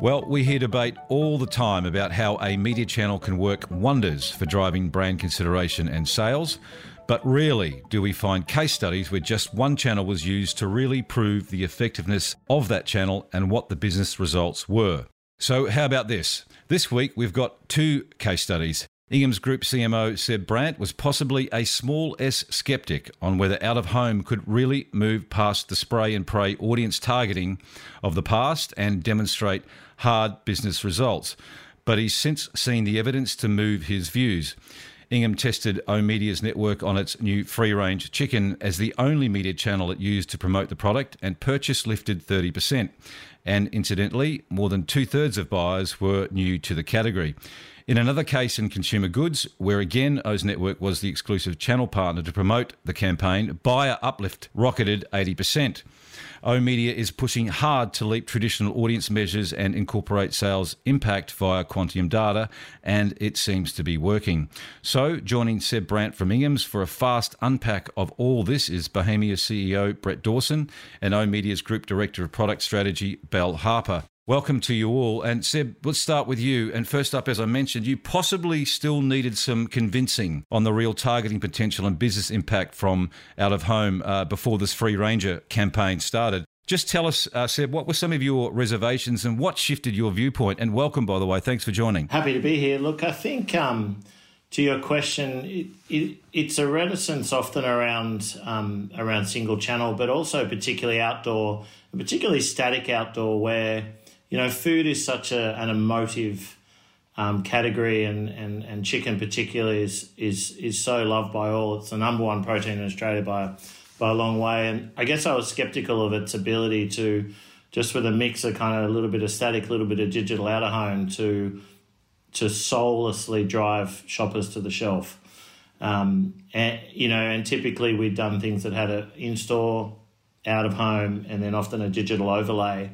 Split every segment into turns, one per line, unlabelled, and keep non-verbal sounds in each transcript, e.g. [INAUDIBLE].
Well, we hear debate all the time about how a media channel can work wonders for driving brand consideration and sales. But rarely do we find case studies where just one channel was used to really prove the effectiveness of that channel and what the business results were. So, how about this? This week we've got two case studies. Ingham's Group CMO Seb Brandt was possibly a small s skeptic on whether out of home could really move past the spray and pray audience targeting of the past and demonstrate hard business results. But he's since seen the evidence to move his views. Ingham tested oOh!media's network on its new free range chicken as the only media channel it used to promote the product, and purchase lifted 30%. And incidentally, more than two thirds of buyers were new to the category. In another case in consumer goods, where again O's Network was the exclusive channel partner to promote the campaign, buyer uplift rocketed 80%. oOh!media is pushing hard to leap traditional audience measures and incorporate sales impact via Quantium data, and it seems to be working. So, joining Seb Brandt from Ingham's for a fast unpack of all this is Bohemia CEO Brett Dawson and oOh!media's Group Director of Product Strategy, Bel Harper. Welcome to you all. And Seb, let's start with you. And first up, as I mentioned, you possibly still needed some convincing on the real targeting potential and business impact from out of home uh, before this Free Ranger campaign started. Just tell us, uh, Seb, what were some of your reservations and what shifted your viewpoint? And welcome, by the way. Thanks for joining.
Happy to be here. Look, I think um, to your question, it, it, it's a reticence often around um, around single channel, but also particularly outdoor, particularly static outdoor, where you know, food is such a, an emotive um, category, and, and, and chicken particularly is, is is so loved by all. It's the number one protein in Australia by by a long way, and I guess I was skeptical of its ability to just with a mix of kind of a little bit of static, a little bit of digital out of home to to soullessly drive shoppers to the shelf. Um, and you know, and typically we'd done things that had a in store, out of home, and then often a digital overlay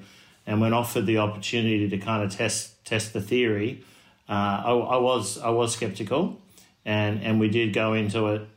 and when offered the opportunity to kind of test test the theory, uh, I, I, was I was skeptical, and and we did go into it.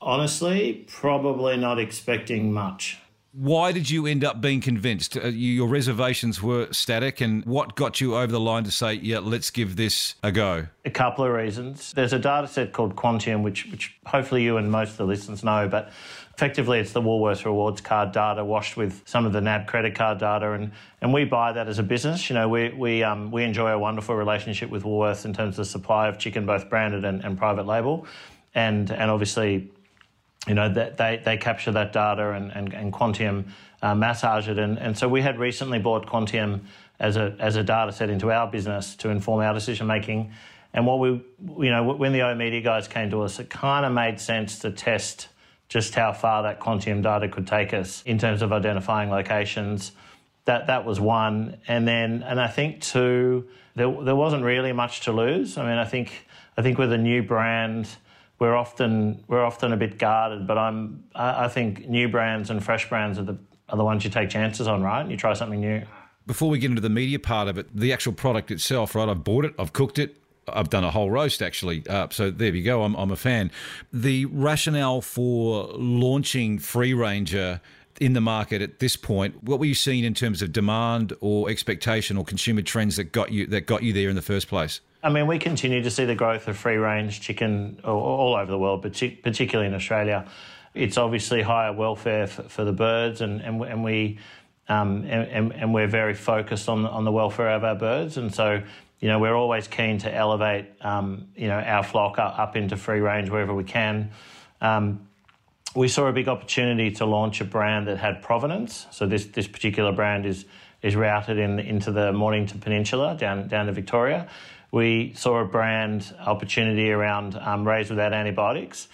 Honestly, probably not expecting much.
Why did you end up being convinced? Uh, you, your reservations were static, and what got you over the line to say, "Yeah, let's give this a go"?
A couple of reasons. There's a data set called Quantium, which which hopefully you and most of the listeners know, but effectively it's the Woolworths rewards card data washed with some of the NAB credit card data, and and we buy that as a business. You know, we we um, we enjoy a wonderful relationship with Woolworths in terms of supply of chicken, both branded and, and private label, and and obviously you know, they, they capture that data and, and, and Quantium uh, massage it. And, and so we had recently bought Quantium as a, as a data set into our business to inform our decision making. And what we, you know, when the oOh!media guys came to us, it kind of made sense to test just how far that Quantium data could take us in terms of identifying locations. That, that was one. And then, and I think two, there, there wasn't really much to lose. I mean, I think, I think with a new brand, we're often we're often a bit guarded, but I'm I, think new brands and fresh brands are the are the ones you take chances on, right? You try something new.
Before we get into the media part of it, the actual product itself, right? I've bought it, I've cooked it, I've done a whole roast actually. Uh, so there we go. I'm, I'm a fan. The rationale for launching Free Ranger in the market at this point, what were you seeing in terms of demand or expectation or consumer trends that got you that got you there in the first place?
I mean, we continue to see the growth of free range chicken all over the world, particularly in Australia. It's obviously higher welfare for, for the birds, and, and, and we um, and, and, we're very focused on on the welfare of our birds, and so you know we're always keen to elevate um, you know our flock up, up, into free range wherever we can. Um, we saw a big opportunity to launch a brand that had provenance. So this this particular brand is is rooted in into the Mornington Peninsula down down to Victoria we saw a brand opportunity around um, raised without antibiotics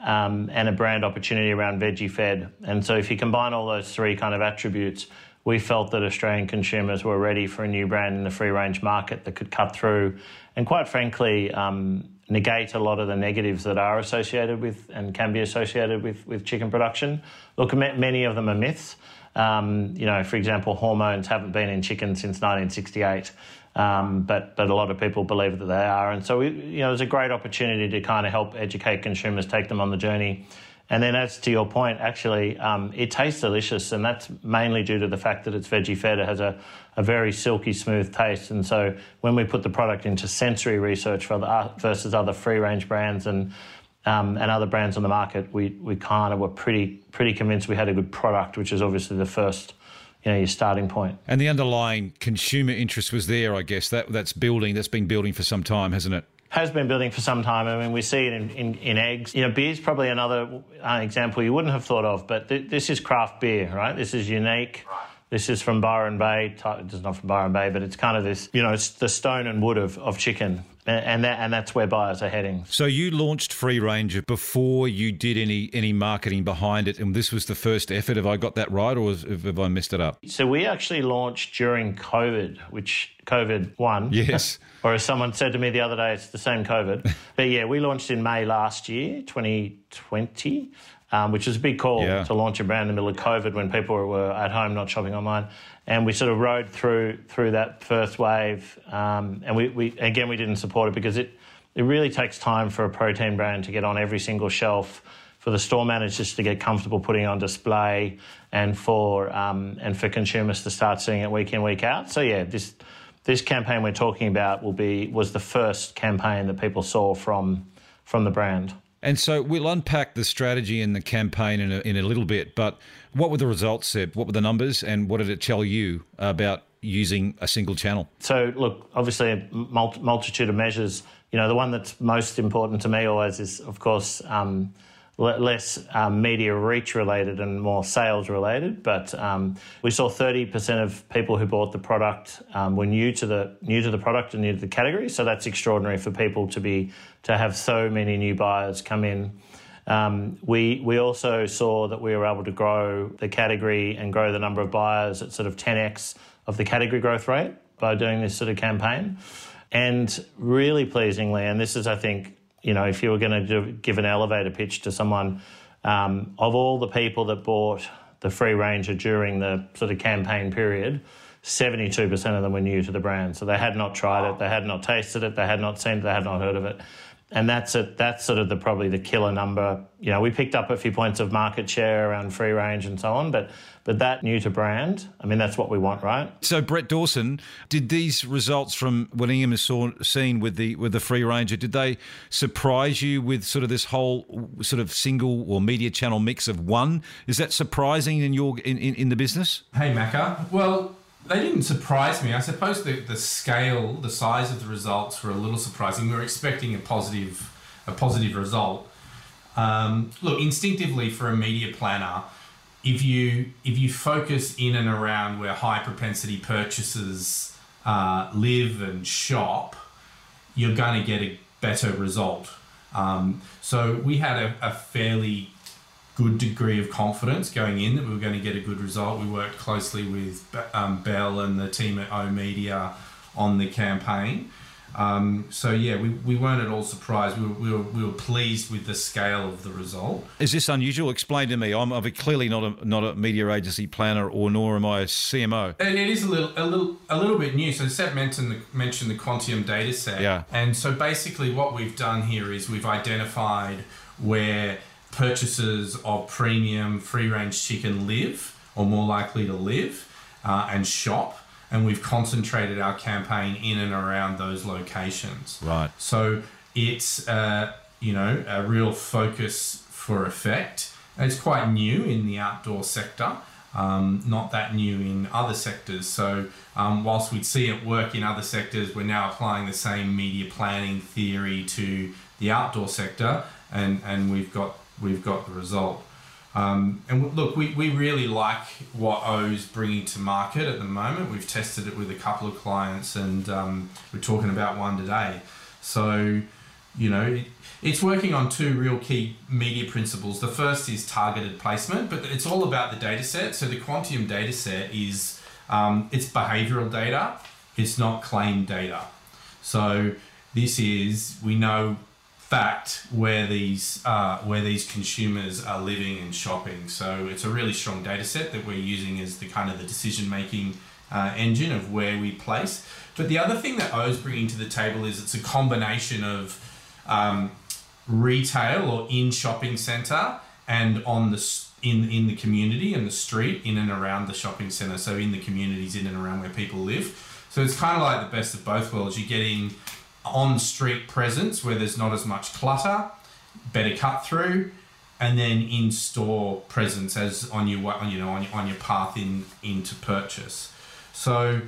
um, and a brand opportunity around veggie fed. And so if you combine all those three kind of attributes, we felt that Australian consumers were ready for a new brand in the free range market that could cut through and, quite frankly, um, negate a lot of the negatives that are associated with and can be associated with, with chicken production. Look, many of them are myths. Um, you know, for example, hormones haven't been in chicken since 1968. Um, but but a lot of people believe that they are, and so we, you know, there's a great opportunity to kind of help educate consumers, take them on the journey. And then, as to your point, actually, um, it tastes delicious, and that's mainly due to the fact that it's veggie fed. It has a, a very silky smooth taste, and so when we put the product into sensory research for the, uh, versus other free range brands and um, and other brands on the market, we we kind of were pretty pretty convinced we had a good product, which is obviously the first you know your starting point.
And the underlying consumer interest was there, I guess. That that's building. That's been building for some time, hasn't it?
Has been building for some time. I mean, we see it in, in, in eggs. You know, beer's probably another uh, example you wouldn't have thought of, but th- this is craft beer, right? This is unique. This is from Byron Bay. It's not from Byron Bay, but it's kind of this, you know, it's the stone and wood of, of chicken. And that, and that's where buyers are heading.
So you launched Free Ranger before you did any any marketing behind it, and this was the first effort. Have I got that right, or have I messed it up?
So we actually launched during COVID, which COVID one.
Yes. [LAUGHS]
or as someone said to me the other day, it's the same COVID. [LAUGHS] but yeah, we launched in May last year, 2020 um, which was a big call yeah. to launch a brand in the middle of COVID when people were at home not shopping online. And we sort of rode through through that first wave. Um, and we, we again we didn't support it because it it really takes time for a protein brand to get on every single shelf, for the store managers to get comfortable putting on display, and for um, and for consumers to start seeing it week in week out. So yeah, this this campaign we're talking about will be was the first campaign that people saw from from the brand.
And so we'll unpack the strategy and the campaign in a, in a little bit. But what were the results? What were the numbers, and what did it tell you about using a single channel?
So, look, obviously, a multitude of measures. You know, the one that's most important to me always is, of course, um, less um, media reach related and more sales related. But um, we saw 30% of people who bought the product um, were new to the new to the product and new to the category. So that's extraordinary for people to be to have so many new buyers come in. Um, we we also saw that we were able to grow the category and grow the number of buyers at sort of 10x of the category growth rate by doing this sort of campaign. And really pleasingly, and this is I think you know, if you were going to give an elevator pitch to someone, um, of all the people that bought the free ranger during the sort of campaign period, 72% of them were new to the brand. So they had not tried it, they had not tasted it, they had not seen it, they had not heard of it and that's it. That's sort of the probably the killer number. You know, we picked up a few points of market share around free range and so on, but but that new to brand, I mean, that's what we want, right?
So, Brett Dawson, did these results from what Ingham has saw, seen with the with the free ranger, did they surprise you with sort of this whole sort of single or media channel mix of one? Is that surprising in your in, in, in the business?
Hey, Macca. Well, they didn't surprise me. I suppose the, the scale, the size of the results were a little surprising. We were expecting a positive, a positive result. Um, look, instinctively for a media planner, if you if you focus in and around where high propensity purchases uh, live and shop, you're going to get a better result. Um, so we had a, a fairly good degree of confidence going in that we were going to get a good result. We worked closely with um, Bel and the team at oOh!media on the campaign. Um, so yeah, we, we weren't at all surprised. We were, we, were, we were pleased with the scale of the result.
Is this unusual? Explain to me. I'm, I'm clearly not a not a media agency planner, or nor am I a CMO.
And it is a little a little a little bit new. So Seb mentioned the mentioned the Quantium data set.
Yeah.
And so basically, what we've done here is we've identified where purchasers of premium free range chicken live or more likely to live uh, and shop. And we've concentrated our campaign in and around those locations.
Right.
So it's, uh, you know, a real focus for effect. It's quite new in the outdoor sector. Um, not that new in other sectors. So, um, whilst we'd see it work in other sectors, we're now applying the same media planning theory to the outdoor sector, and, and we've got we've got the result. Um, and look, we, we really like what O's bringing to market at the moment. We've tested it with a couple of clients and um, we're talking about one today. So, you know, it, it's working on two real key media principles. The first is targeted placement, but it's all about the data set. So the Quantium data set is um, it's behavioral data, it's not claim data. So this is we know fact where these uh, where these consumers are living and shopping. So it's a really strong data set that we're using as the kind of the decision making uh, engine of where we place. But the other thing that O's bringing to the table is it's a combination of um, retail or in shopping center and on the in in the community and the street in and around the shopping center. So in the communities in and around where people live. So it's kind of like the best of both worlds. You're getting on street presence where there's not as much clutter, better cut through, and then in store presence as on your you know on, on your path in into purchase. So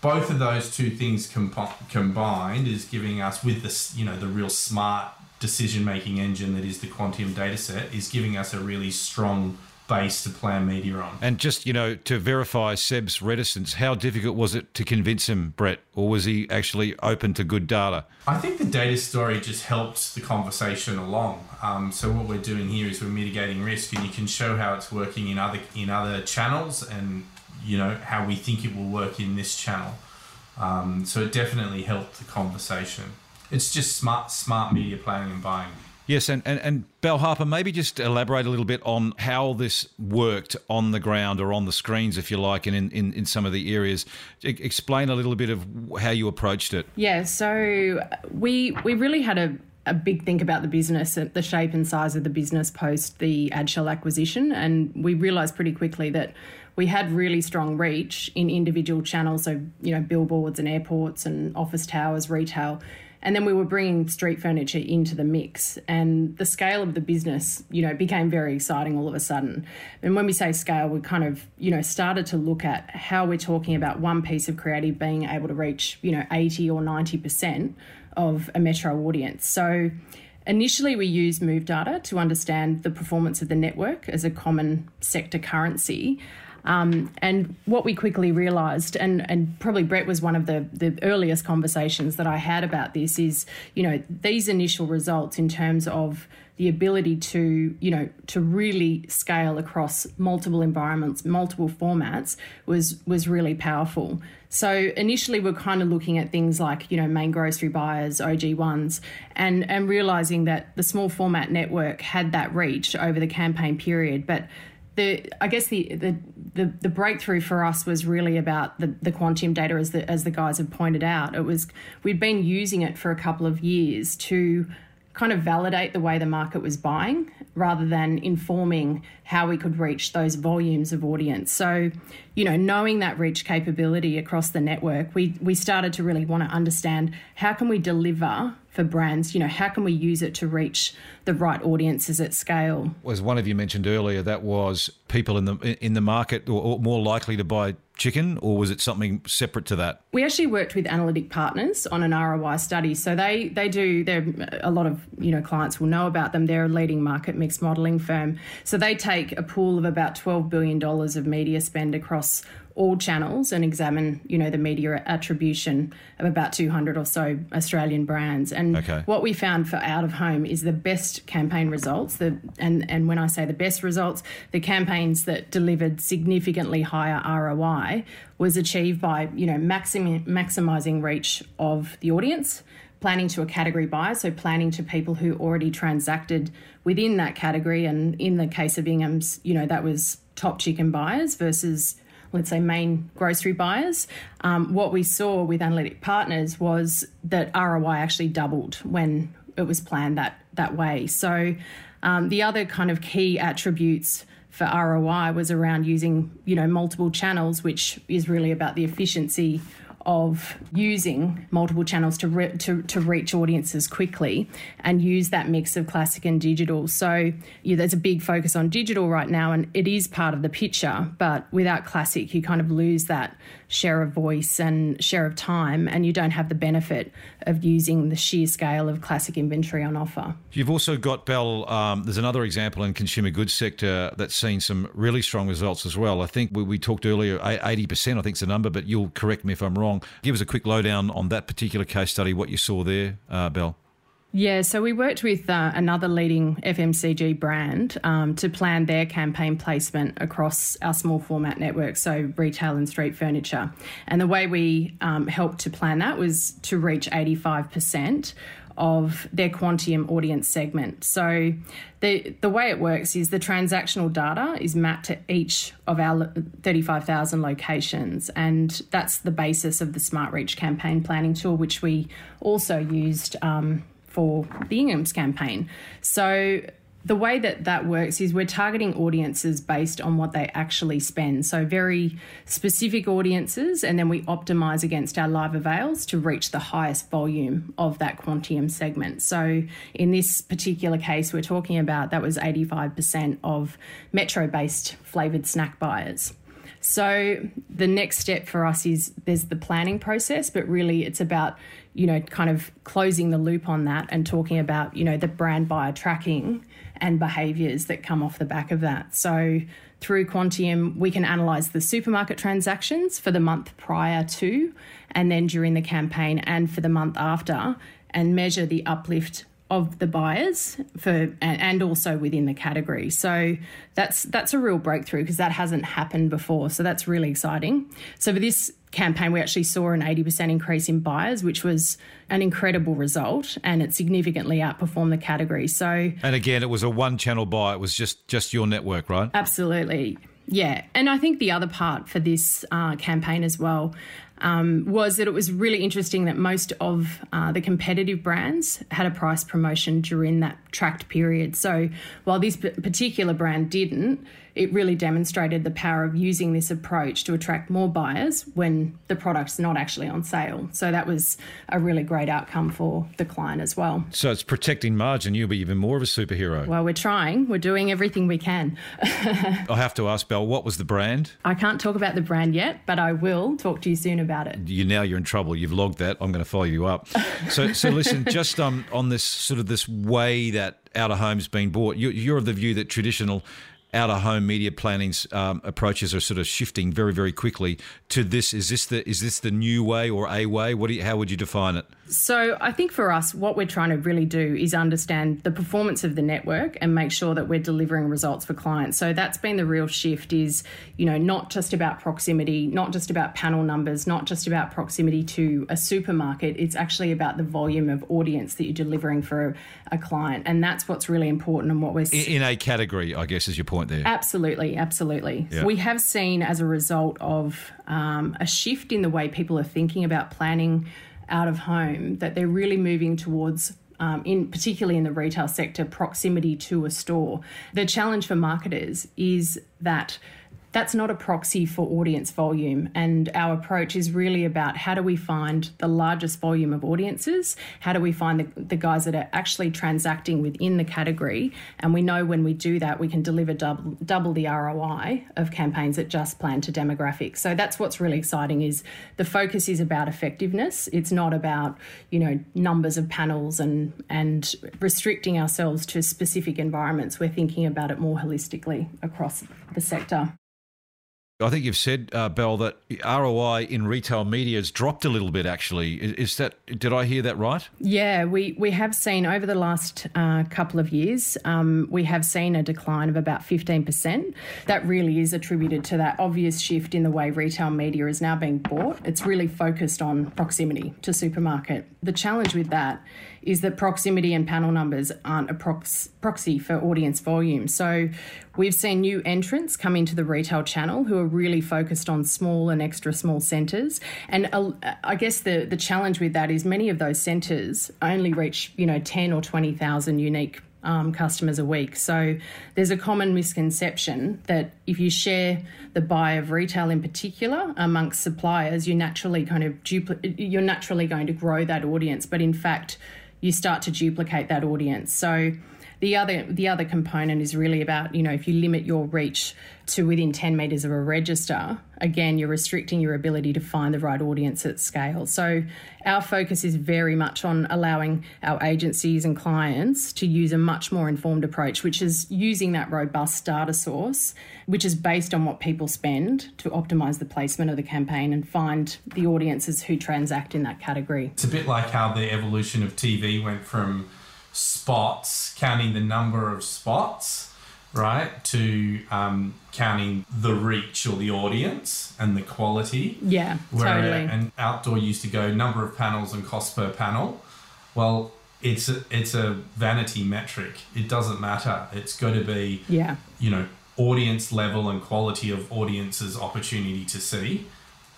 both of those two things combined is giving us with this you know the real smart decision making engine that is the Quantium dataset is giving us a really strong base to plan media on.
And just, you know, to verify Seb's reticence, how difficult was it to convince him, Brett, or was he actually open to good data?
I think the data story just helped the conversation along. Um, so what we're doing here is we're mitigating risk, and you can show how it's working in other in other channels, and you know how we think it will work in this channel. Um, so it definitely helped the conversation. It's just smart smart media planning and buying.
Yes, and, and, and Bel Harper, maybe just elaborate a little bit on how this worked on the ground or on the screens, if you like, and in, in, in some of the areas. Explain a little bit of how you approached it.
Yeah, so we we really had a, a big think about the business, the shape and size of the business post the Adshel acquisition, and we realised pretty quickly that we had really strong reach in individual channels, so you know billboards and airports and office towers, retail and then we were bringing street furniture into the mix, and the scale of the business, you know, became very exciting all of a sudden. And when we say scale, we kind of, you know, started to look at how we're talking about one piece of creative being able to reach, you know, 80 or 90% of a metro audience. So Initially, we used Move data to understand the performance of the network as a common sector currency. Um, and what we quickly realised, and, and probably Brett was one of the, the earliest conversations that I had about this, is you know these initial results in terms of the ability to you know to really scale across multiple environments, multiple formats was was really powerful. So initially, we're kind of looking at things like you know main grocery buyers, OG ones, and and realizing that the small format network had that reach over the campaign period, but the I guess the, the the the breakthrough for us was really about the the Quantium data as the as the guys have pointed out. It was we'd been using it for a couple of years to kind of validate the way the market was buying rather than informing how we could reach those volumes of audience. So, you know, knowing that reach capability across the network, we we started to really want to understand how can we deliver for brands, you know, how can we use it to reach the right audiences at scale?
As one of you mentioned earlier, that was people in the in the market or more likely to buy chicken, or was it something separate to that?
We actually worked with Analytic Partners on an ROI study. So they they do. There a lot of you know clients will know about them. They're a leading market mix modelling firm. So they take a pool of about twelve billion dollars of media spend across all channels and examine, you know, the media attribution of about 200 or so Australian brands. And okay. what we found for out of home is the best campaign results. The and and when I say the best results, the campaigns that delivered significantly higher ROI was achieved by, you know, maxim, maximizing reach of the audience planning to a category buyer, so planning to people who already transacted within that category. And in the case of Ingham's, you know, that was top chicken buyers versus let's say, main grocery buyers, um, what we saw with Analytic Partners was that ROI actually doubled when it was planned that that way. So um, the other kind of key attributes for ROI was around using you know multiple channels, which is really about the efficiency of using multiple channels to, re- to, to reach audiences quickly and use that mix of classic and digital. So yeah, there's a big focus on digital right now, and it is part of the picture. But without classic, you kind of lose that share of voice and share of time, and you don't have the benefit of using the sheer scale of classic inventory on offer.
You've also got Bel. Um, there's another example in consumer goods sector that's seen some really strong results as well. I think we, we talked earlier, 80%, I think is the number, but you'll correct me if I'm wrong. Give us a quick lowdown on that particular case study, what you saw there, uh, Bel.
Yeah, so we worked with uh, another leading FMCG brand um, to plan their campaign placement across our small format network, so retail and street furniture. And the way we um, helped to plan that was to reach 85% of their Quantium audience segment. So the the way it works is the transactional data is mapped to each of our 35,000 locations and that's the basis of the Smart Reach campaign planning tool which we also used um, for the Ingham's campaign. So the way that that works is we're targeting audiences based on what they actually spend. So, very specific audiences, and then we optimize against our live avails to reach the highest volume of that Quantium segment. So, in this particular case, we're talking about that was 85% of metro based flavoured snack buyers. So the next step for us is there's the planning process, but really it's about, you know, kind of closing the loop on that and talking about, you know, the brand buyer tracking and behaviors that come off the back of that. So through Quantium, we can analyze the supermarket transactions for the month prior to and then during the campaign and for the month after and measure the uplift of the buyers for and also within the category. So that's that's a real breakthrough because that hasn't happened before. So that's really exciting. So for this campaign we actually saw an 80% increase in buyers which was an incredible result and it significantly outperformed the category. So
And again it was a one channel buy. It was just just your network, right?
Absolutely. Yeah, and I think the other part for this uh, campaign as well um, was that it was really interesting that most of uh, the competitive brands had a price promotion during that tracked period. So while this particular brand didn't, it really demonstrated the power of using this approach to attract more buyers when the product's not actually on sale. So that was a really great outcome for the client as well.
So it's protecting margin. You'll be even more of a superhero.
Well, we're trying. We're doing everything we can. [LAUGHS]
I have to ask, Bel, what was the brand?
I can't talk about the brand yet, but I will talk to you soon about it.
You now you're in trouble. You've logged that. I'm going to follow you up. So, so listen, [LAUGHS] just um, on this sort of this way that out of home's been bought, you, you're of the view that traditional out of home media planning um, approaches are sort of shifting very very quickly to this. Is this the is this the new way or a way? What do you, how would you define it?
So I think for us, what we're trying to really do is understand the performance of the network and make sure that we're delivering results for clients. So that's been the real shift. Is you know not just about proximity, not just about panel numbers, not just about proximity to a supermarket. It's actually about the volume of audience that you're delivering for a, a client, and that's what's really important and what we're
in, in a category. I guess is your point there.
Absolutely, absolutely. Yeah. We have seen as a result of um, a shift in the way people are thinking about planning out of home that they're really moving towards um, in particularly in the retail sector, proximity to a store. The challenge for marketers is that that's not a proxy for audience volume. And our approach is really about how do we find the largest volume of audiences? How do we find the, the guys that are actually transacting within the category? And we know when we do that, we can deliver double, double the ROI of campaigns that just plan to demographics. So that's what's really exciting is the focus is about effectiveness. It's not about, you know, numbers of panels and, and restricting ourselves to specific environments. We're thinking about it more holistically across the sector.
I think you've said, uh, Bel, that ROI in retail media has dropped a little bit. Actually, is, is that? Did I hear that right?
Yeah, we we have seen over the last uh, couple of years, um, we have seen a decline of about fifteen percent. That really is attributed to that obvious shift in the way retail media is now being bought. It's really focused on proximity to supermarket. The challenge with that is that proximity and panel numbers aren't a prox- proxy for audience volume. So we've seen new entrants come into the retail channel who are really focused on small and extra small centres. And uh, I guess the, the challenge with that is many of those centres only reach, you know, 10 or 20,000 unique um, customers a week. So there's a common misconception that if you share the buy of retail in particular amongst suppliers, you're naturally kind of dupli- you're naturally going to grow that audience. But in fact, you start to duplicate that audience. So the other the other component is really about you know if you limit your reach to within 10 meters of a register again you're restricting your ability to find the right audience at scale. So our focus is very much on allowing our agencies and clients to use a much more informed approach which is using that robust data source which is based on what people spend to optimize the placement of the campaign and find the audiences who transact in that category.
It's a bit like how the evolution of TV went from spots, counting the number of spots, right, to um, counting the reach or the audience and the quality.
Yeah,
Where
totally.
an outdoor used to go number of panels and cost per panel. Well, it's a, it's a vanity metric. It doesn't matter. It's got to be
yeah.
you know audience level and quality of audience's opportunity to see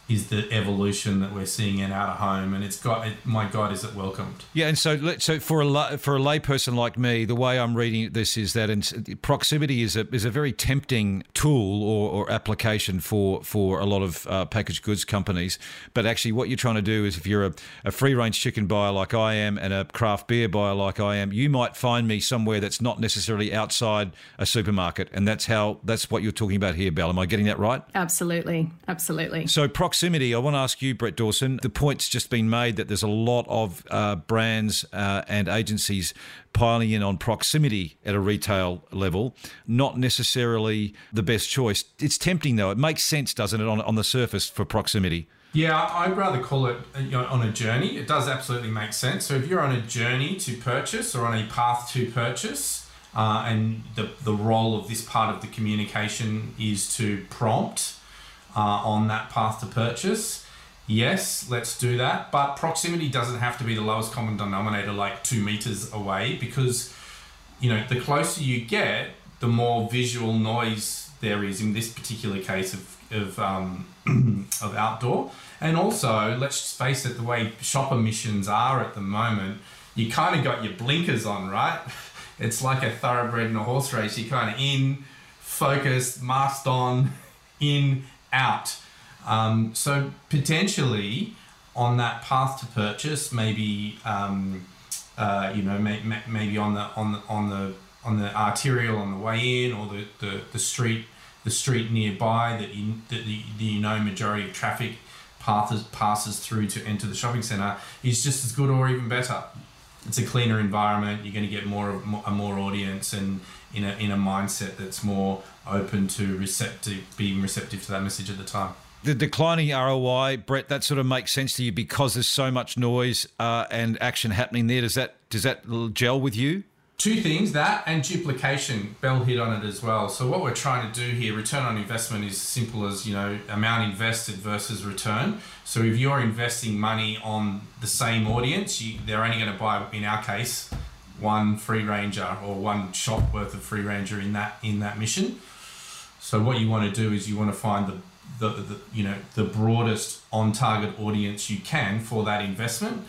is the evolution that we're seeing in out of home, and it's got it, my God, is it welcomed?
Yeah, and so let- so for a for a layperson like me, the way I'm reading this is that in, proximity is a is a very tempting tool or, or application for for a lot of uh, packaged goods companies. But actually, what you're trying to do is, if you're a, a free range chicken buyer like I am and a craft beer buyer like I am, you might find me somewhere that's not necessarily outside a supermarket, and that's how that's what you're talking about here, Bel. Am I getting that right?
Absolutely. Absolutely.
So proximity, I want to ask you, Brett Dawson. The point's just been made that there's a lot of uh, brands uh, and agencies piling in on proximity at a retail level. Not necessarily the best choice. It's tempting though. It makes sense, doesn't it, on on the surface for proximity?
Yeah, I'd rather call it on a journey. It does absolutely make sense. So if you're on a journey to purchase or on a path to purchase, uh, and the, the role of this part of the communication is to prompt uh, on that path to purchase, yes, let's do that. But proximity doesn't have to be the lowest common denominator, like two meters away, because you know the closer you get, the more visual noise there is. In this particular case of of um, [CLEARS THROAT] of outdoor, and also let's face it, the way shopper missions are at the moment, you kind of got your blinkers on, right? [LAUGHS] It's like a thoroughbred in a horse race. You're kind of in, focused, masked on, [LAUGHS] in, out. Um, so potentially on that path to purchase, maybe um, uh, you know may, may, maybe on the on the on the on the arterial on the way in, or the, the, the street the street nearby that you that you, you know majority of traffic passes passes through to enter the shopping center is just as good or even better. It's a cleaner environment. You're going to get more a more audience and in a in a mindset that's more open to receptive being receptive to that message at the time.
The declining ROI, Brett, that sort of makes sense to you because there's so much noise uh, and action happening there. Does that does that gel with you?
Two things that and duplication. Bel hit on it as well. So what we're trying to do here, return on investment is simple as you know amount invested versus return. So if you're investing money on the same audience, you, they're only going to buy, in our case, one free ranger or one shot worth of free ranger in that in that mission. So what you want to do is you want to find the the, the you know the broadest on target audience you can for that investment.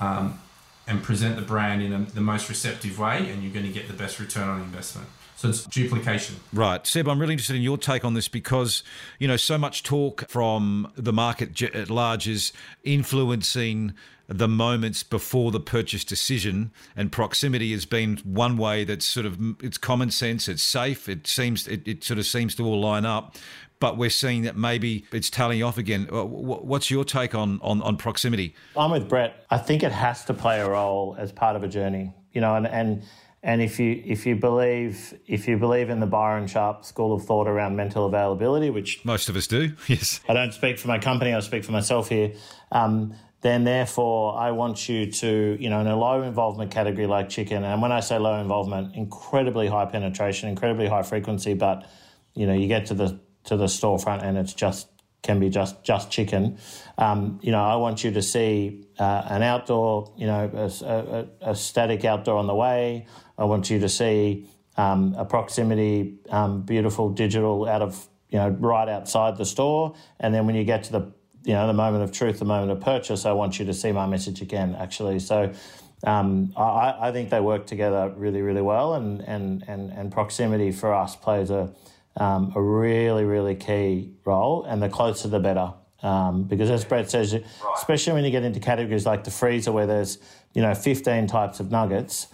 Um, and present the brand in a, the most receptive way, and you're going to get the best return on investment. So it's duplication.
Right. Seb, I'm really interested in your take on this because, you know, so much talk from the market at large is influencing the moments before the purchase decision and proximity has been one way that's sort of it's common sense it's safe it seems it, it sort of seems to all line up but we're seeing that maybe it's tailing off again. What's your take on, on, on proximity?
I'm with Brett. I think it has to play a role as part of a journey, you know, and, and and if you if you believe if you believe in the Byron Sharp school of thought around mental availability, which
most of us do, [LAUGHS] yes.
I don't speak for my company. I speak for myself here. Um, then therefore I want you to, you know, in a low involvement category like chicken, and when I say low involvement, incredibly high penetration, incredibly high frequency, but you know, you get to the to the storefront and it's just can be just just chicken. Um, you know, I want you to see uh, an outdoor, you know, a, a, a, static outdoor on the way. I want you to see um, a proximity, um, beautiful digital out of you know right outside the store, and then when you get to the you know the moment of truth, the moment of purchase, I want you to see my message again. Actually, so. Um, I, I think they work together really, really well, and, and, and, and proximity for us plays a, um, a really, really key role, and the closer the better. Um, because as Brett says, right. especially when you get into categories like the freezer where there's you know 15 types of nuggets,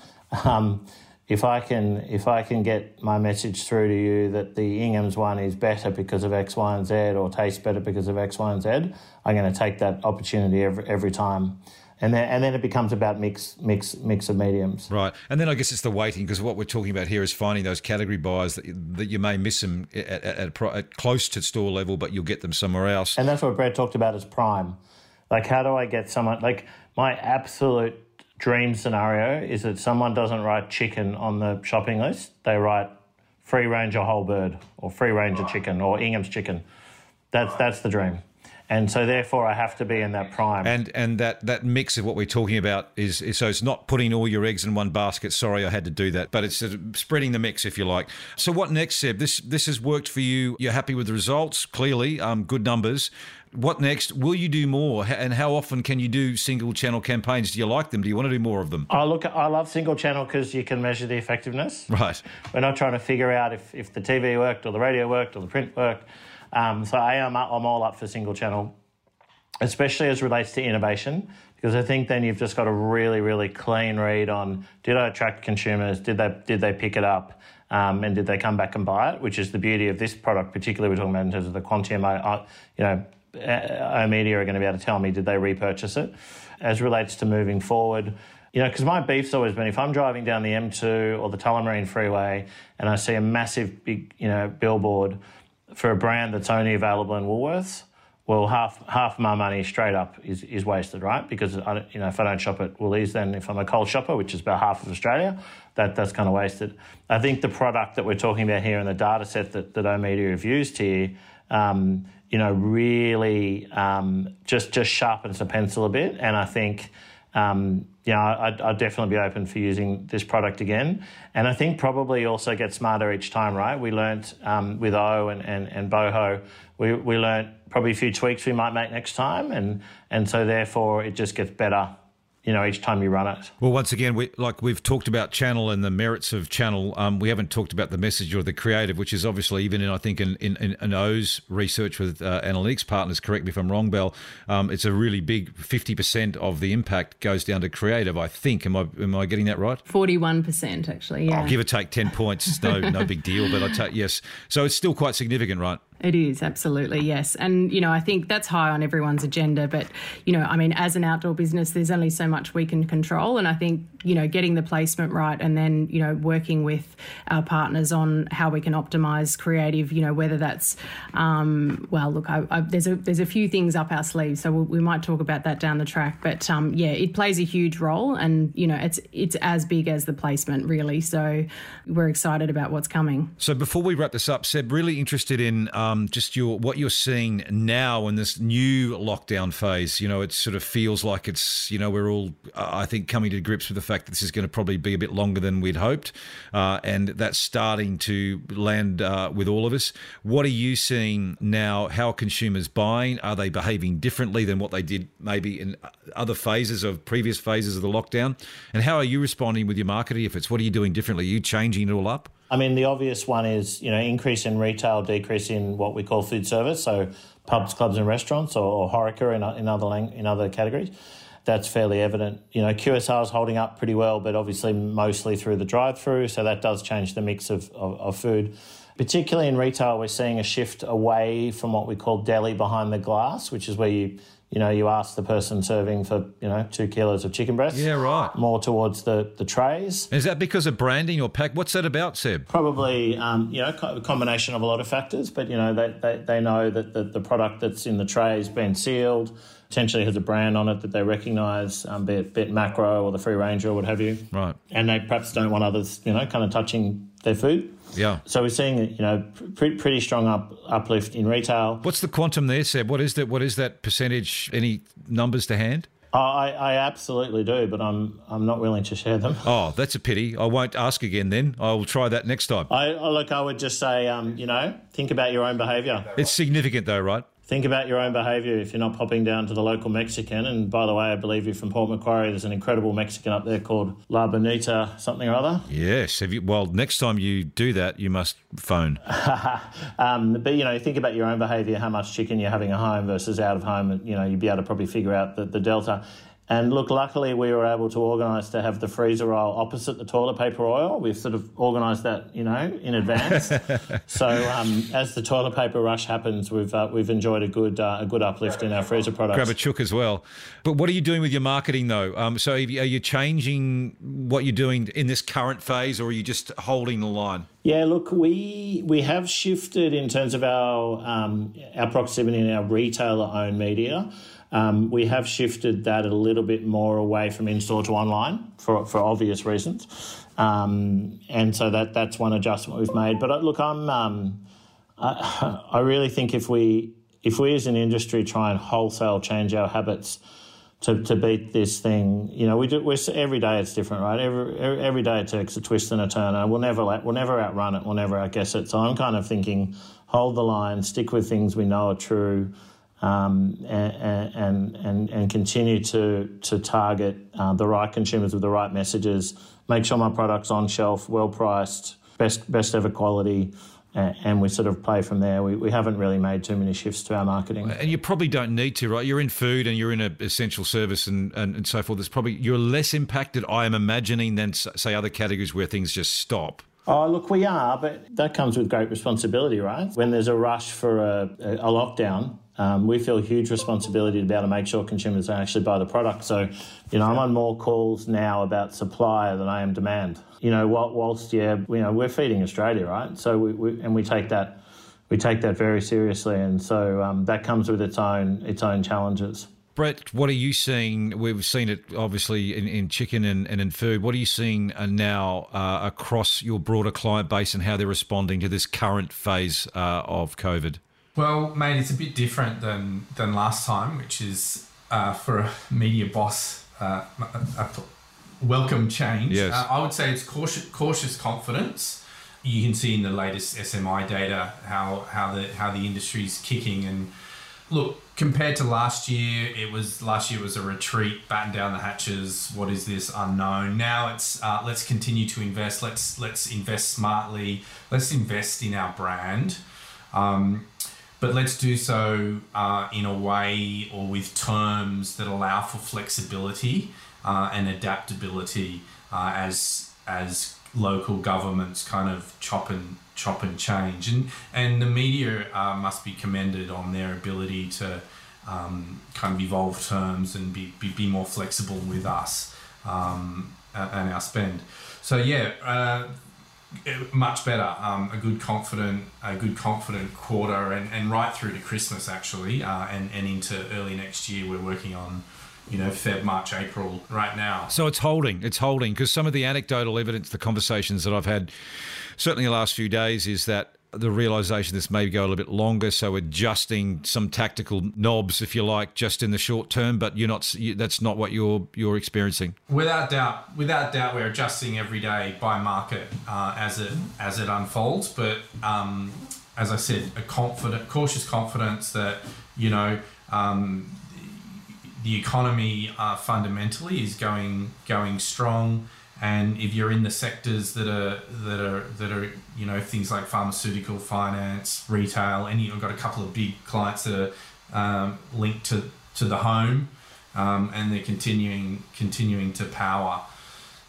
um, if I can if I can get my message through to you that the Ingham's one is better because of X, Y, and Z, or tastes better because of X, Y, and Z, I'm going to take that opportunity every every time and then and then it becomes about mix mix mix of mediums.
Right, and then I guess it's the waiting because what we're talking about here is finding those category buyers that, that you may miss them at, at, at, close to store level, but you'll get them somewhere else.
And that's what Brad talked about as prime. Like, how do I get someone like my absolute dream scenario is that someone doesn't write chicken on the shopping list. They write free range or whole bird or free range of chicken or Ingham's chicken. That's that's the dream. And so therefore I have to be in that prime.
And and that, that mix of what we're talking about is, is so it's not putting all your eggs in one basket. Sorry, I had to do that, but it's spreading the mix, if you like. So what next, Seb? This this has worked for you. You're happy with the results, clearly, um, good numbers. What next? Will you do more? And how often can you do single channel campaigns? Do you like them? Do you want to do more of them?
I look, I love single channel because you can measure the effectiveness.
Right.
We're not trying to figure out if, if the TV worked or the radio worked or the print worked. Um, so I am I'm all up for single channel, especially as relates to innovation, because I think then you've just got a really really clean read on did I attract consumers? Did they did they pick it up? Um, and did they come back and buy it? Which is the beauty of this product, particularly we're talking about in terms of the Quantium. I, I, you know, uh, Media are going to be able to tell me did they repurchase it. As relates to moving forward, you know, because my beef's always been if I'm driving down the M2 or the Tullamarine Freeway and I see a massive big, you know, billboard for a brand that's only available in Woolworths, well, half half my money straight up is, is wasted, right? Because I, you know, if I don't shop at Woolies, then if I'm a Coles shopper, which is about half of Australia, that that's kind of wasted. I think the product that we're talking about here and the data set that that oOh!media have used here, um, you know, really um, just just sharpens the pencil a bit, and I think. Um, you know, I'd, I'd, definitely be open for using this product again. And I think probably also get smarter each time, right? We learnt um, with O and, and, and Boho, we, we learnt probably a few tweaks we might make next time. And, and so therefore it just gets better you know each time you run it.
Well, once again, we, like we've talked about channel and the merits of channel. Um, we haven't talked about the message or the creative, which is obviously even in I think in in, in O's research with uh, analytics partners. Correct me if I'm wrong, Bel. Um, it's a really big fifty percent of the impact goes down to creative. I think. Am I am I getting that right?
Forty one percent actually. Yeah.
I'll give or take ten points. No no big deal, but I take yes. So it's still quite significant, right?
It is, absolutely, yes. And, you know, I think that's high on everyone's agenda. But, you know, I mean, as an outdoor business, there's only so much we can control. And I think, you know, getting the placement right and then, you know, working with our partners on how we can optimize creative, you know, whether that's, um, well, look, I, I, there's, a, there's a few things up our sleeve. So we'll, we might talk about that down the track. But, um, yeah, it plays a huge role. And, you know, it's, it's as big as the placement, really. So we're excited about what's coming.
So before we wrap this up, Seb, really interested in. Um, um, just your what you're seeing now in this new lockdown phase. You know, it sort of feels like it's you know we're all I think coming to grips with the fact that this is going to probably be a bit longer than we'd hoped, uh, and that's starting to land uh, with all of us. What are you seeing now? How consumers buying? Are they behaving differently than what they did maybe in other phases of previous phases of the lockdown? And how are you responding with your marketing efforts? What are you doing differently? Are you changing it all up?
I mean, the obvious one is you know increase in retail, decrease in what we call food service, so pubs, clubs, and restaurants, or, or HoReCa in, in other lang- in other categories. That's fairly evident. You know, QSR is holding up pretty well, but obviously mostly through the drive-through, so that does change the mix of, of, of food. Particularly in retail, we're seeing a shift away from what we call deli behind the glass, which is where you you know, you ask the person serving for, you know, two kilos of chicken breast.
Yeah, right.
More towards the, the trays.
Is that because of branding or pack? What's that about, Seb?
Probably, um, you know, a combination of a lot of factors, but, you know, they, they, they know that the, the product that's in the tray has been sealed, potentially has a brand on it that they recognise, um, be, it, be it Macro or the Free Ranger or what have you.
Right.
And they perhaps don't want others, you know, kind of touching their food.
Yeah.
So we're seeing you know pretty pretty strong up uplift in retail.
What's the quantum there, Seb? What is that? What is that percentage? Any numbers to hand?
I, I absolutely do, but I'm I'm not willing to share them.
Oh, that's a pity. I won't ask again. Then I will try that next time.
I look. I would just say, um, you know, think about your own behaviour.
It's significant, though, right?
Think about your own behaviour if you're not popping down to the local Mexican. And by the way, I believe you're from Port Macquarie. There's an incredible Mexican up there called La Bonita something or other.
Yes. You, well, next time you do that, you must phone. [LAUGHS]
um, but, you know, think about your own behaviour, how much chicken you're having at home versus out of home. You know, you'd be able to probably figure out the, the delta. And look, luckily we were able to organise to have the freezer aisle opposite the toilet paper oil. We've sort of organised that, you know, in advance. [LAUGHS] so um, as the toilet paper rush happens, we've uh, we've enjoyed a good uh, a good uplift in our freezer products.
Grab a chook as well. But what are you doing with your marketing though? Um, so are you changing what you're doing in this current phase, or are you just holding the line?
Yeah, look, we we have shifted in terms of our um, our proximity and our retailer owned media. Um, we have shifted that a little bit more away from in store to online for for obvious reasons, um, and so that that's one adjustment we've made. But uh, look, I'm um, I, [LAUGHS] I really think if we if we as an industry try and wholesale change our habits to, to beat this thing. You know, we do. We're, every day it's different, right? Every every day it takes a twist and a turn, and we'll never we'll never outrun it. We'll never outguess it. So I'm kind of thinking, hold the line, stick with things we know are true, um, and, and and and continue to to target uh, the right consumers with the right messages. Make sure my product's on shelf, well priced, best best ever quality and we sort of play from there. We, we haven't really made too many shifts to our marketing.
And you probably don't need to, right? You're in food and you're in an essential service and, and, and so forth. There's probably you're less impacted, I am imagining, than say other categories where things just stop.
Oh, look, we are, but that comes with great responsibility, right? When there's a rush for a, a lockdown, um, we feel huge responsibility to be able to make sure consumers actually buy the product. So, you know, I'm on more calls now about supply than I am demand. You know, whilst yeah, you know, we're feeding Australia, right? So we, we and we take that we take that very seriously, and so um, that comes with its own its own challenges.
Brett, what are you seeing? We've seen it obviously in, in chicken and, and in food. What are you seeing uh, now uh, across your broader client base and how they're responding to this current phase uh, of COVID?
Well, mate, it's a bit different than than last time, which is uh, for a media boss uh, a, a welcome change.
Yes.
Uh, I would say it's cautious, cautious confidence. You can see in the latest SMI data how how the how the industry's kicking and look compared to last year it was last year was a retreat batten down the hatches what is this unknown now it's uh, let's continue to invest let's let's invest smartly let's invest in our brand um, but let's do so uh, in a way or with terms that allow for flexibility uh, and adaptability uh, as as local governments kind of chop and chop and change. And and the media uh, must be commended on their ability to um, kind of evolve terms and be, be, be more flexible with us um, and our spend. So yeah uh, much better. Um, a good confident, a good confident quarter, and, and right through to Christmas actually, uh, and and into early next year. We're working on, you know, Feb, March, April right now.
So it's holding. It's holding because some of the anecdotal evidence, the conversations that I've had, certainly the last few days, is that the realization this may go a little bit longer, so adjusting some tactical knobs, if you like, just in the short term. But you're not. That's not what you're you're experiencing.
Without doubt, without doubt, we're adjusting every day by market uh, as it as it unfolds. But um, as I said, a confident, cautious confidence that you know. Um, the economy uh, fundamentally is going going strong and if you're in the sectors that are that are that are you know things like pharmaceutical, finance, retail, and you've got a couple of big clients that are um, linked to to the home, um, and they're continuing continuing to power.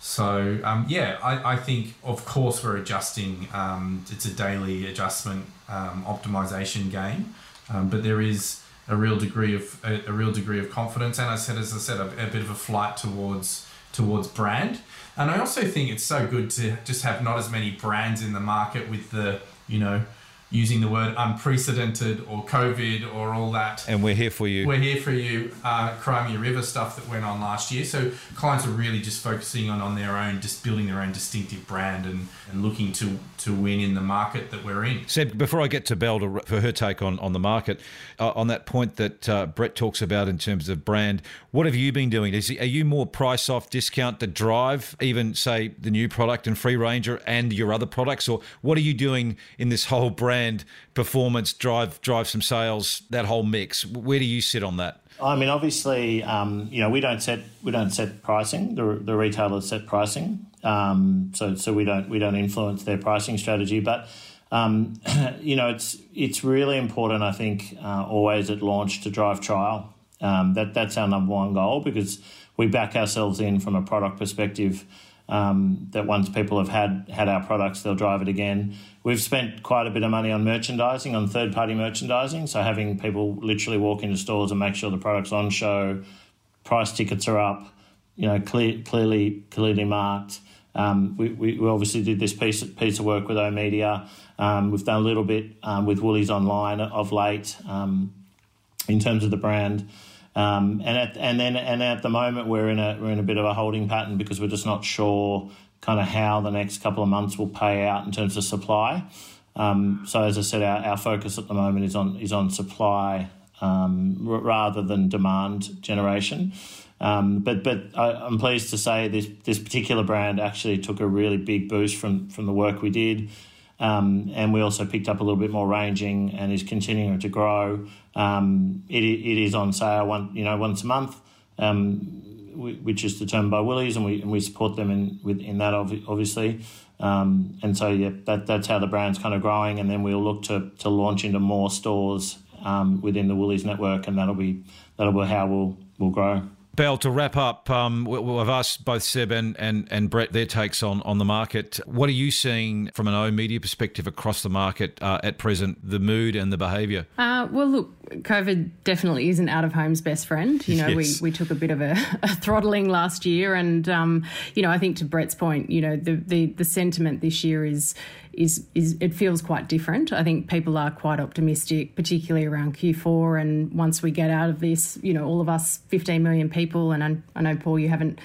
So um, yeah, I, I think of course we're adjusting. Um, it's a daily adjustment um, optimization game, um, but there is a real degree of a, a, real degree of confidence, and I said as I said a, a bit of a flight towards towards brand. And I also think it's so good to just have not as many brands in the market with the, you know, using the word unprecedented or COVID or all that.
And we're here for you.
We're here for you. Uh, Cry Me a River stuff that went on last year. So clients are really just focusing on, on their own, just building their own distinctive brand and, and looking to, to win in the market that we're in.
Seb, before I get to Bel to, for her take on, on the market, uh, on that point that uh, Brett talks about in terms of brand, what have you been doing? Is, are you more price off discount to drive even, say, the new product and Free Ranger and your other products? Or what are you doing in this whole brand? Brand performance, drive drive some sales, that whole mix. Where do you sit on that?
I mean, obviously, um, you know, we don't set we don't set pricing. The, the retailers set pricing, um, so so we don't we don't influence their pricing strategy. But um, [CLEARS THROAT] you know, it's it's really important. I think uh, always at launch to drive trial. Um, that that's our number one goal because we back ourselves in from a product perspective um, that once people have had had our products, they'll drive it again. We've spent quite a bit of money on merchandising, on third party merchandising. So having people literally walk into stores and make sure the product's on show, price tickets are up, you know, clear, clearly clearly marked. Um, we, we, we, obviously did this piece, piece of work with oOh!media. Um, we've done a little bit um, with Woolies Online of late um, in terms of the brand. Um, and at, and then and at the moment we're in a we're in a bit of a holding pattern because we're just not sure kind of how the next couple of months will pay out in terms of supply. Um, so as I said, our, our focus at the moment is on is on supply um, rather than demand generation. Um, but but I, am pleased to say this this particular brand actually took a really big boost from from the work we did. Um, and we also picked up a little bit more ranging and is continuing to grow. Um, it, it is on sale one you know once a month, um, which is determined by Woolies, and we and we support them in with in that obviously. Um, and so yeah, that that's how the brand's kind of growing, and then we'll look to to launch into more stores um, within the Woolies network, and that'll be that'll be how we'll we'll grow.
Bel, to wrap up, um, we've asked both Seb and, and, and Brett their takes on, on the market. What are you seeing from an oOh!media perspective across the market uh, at present, the mood and the behaviour?
Uh, well, look, COVID definitely isn't out of home's best friend. You know, yes. we, we took a bit of a, [LAUGHS] a throttling last year, and um, you know, I think to Brett's point, you know, the, the the sentiment this year is is is it feels quite different. I think people are quite optimistic, particularly around Q4. And once we get out of this, you know, all of us 15 million people, and I, I know Paul, you haven't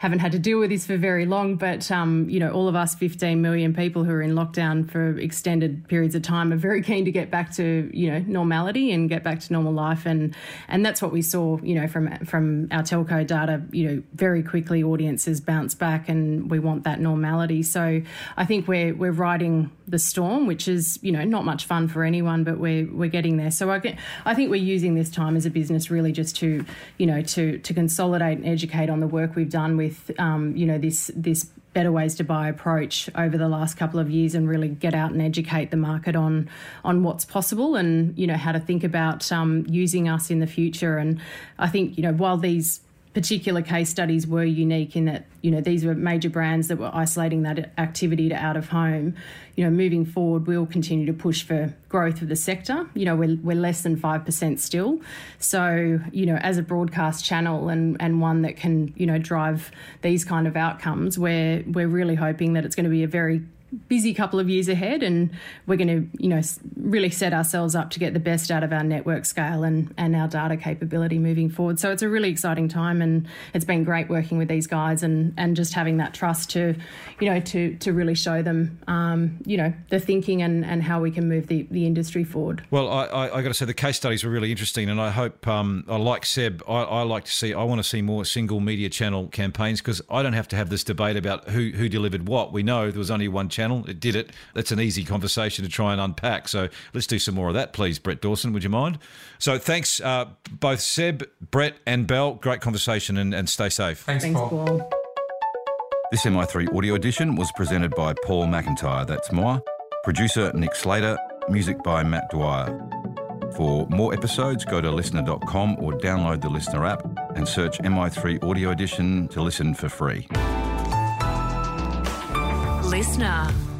haven't had to deal with this for very long, but um, you know, all of us 15 million people who are in lockdown for extended periods of time are very keen to get back to you know normality and get back to normal life, and and that's what we saw, you know, from from our telco data. You know, very quickly audiences bounce back, and we want that normality. So I think we're we're riding the storm, which is you know not much fun for anyone, but we're we're getting there. So I get, I think we're using this time as a business really just to you know to to consolidate and educate on the work we've done with um, you know this this better ways to buy approach over the last couple of years and really get out and educate the market on on what's possible and you know how to think about um, using us in the future and I think you know while these particular case studies were unique in that you know these were major brands that were isolating that activity to out of home. You know moving forward we'll continue to push for growth of the sector. You know we're, we're less than 5% still. So you know as a broadcast channel and and one that can you know drive these kind of outcomes we're we're really hoping that it's going to be a very busy couple of years ahead and we're going to you know really set ourselves up to get the best out of our network scale and and our data capability moving forward. So it's a really exciting time and it's been great working with these guys and and just having that trust to you know to to really show them um, you know the thinking and and how we can move the the industry forward.
Well I I, I got to say the case studies were really interesting and I hope um, I like Seb I, I like to see I want to see more single media channel campaigns because I don't have to have this debate about who who delivered what. We know there was only one channel channel. It did it. That's an easy conversation to try and unpack. So let's do some more of that, please, Brett Dawson. Would you mind? So thanks, uh, both Seb, Brett, and Bel. Great conversation and, and stay safe.
Thanks, Thanks Paul. Paul.
This MI3 audio edition was presented by Paul McIntyre. That's more. Producer Nick Slater. Music by Matt Dwyer. For more episodes, go to listnr.com or download the LiSTNR app and search MI3 Audio Edition to listen for free. Listener.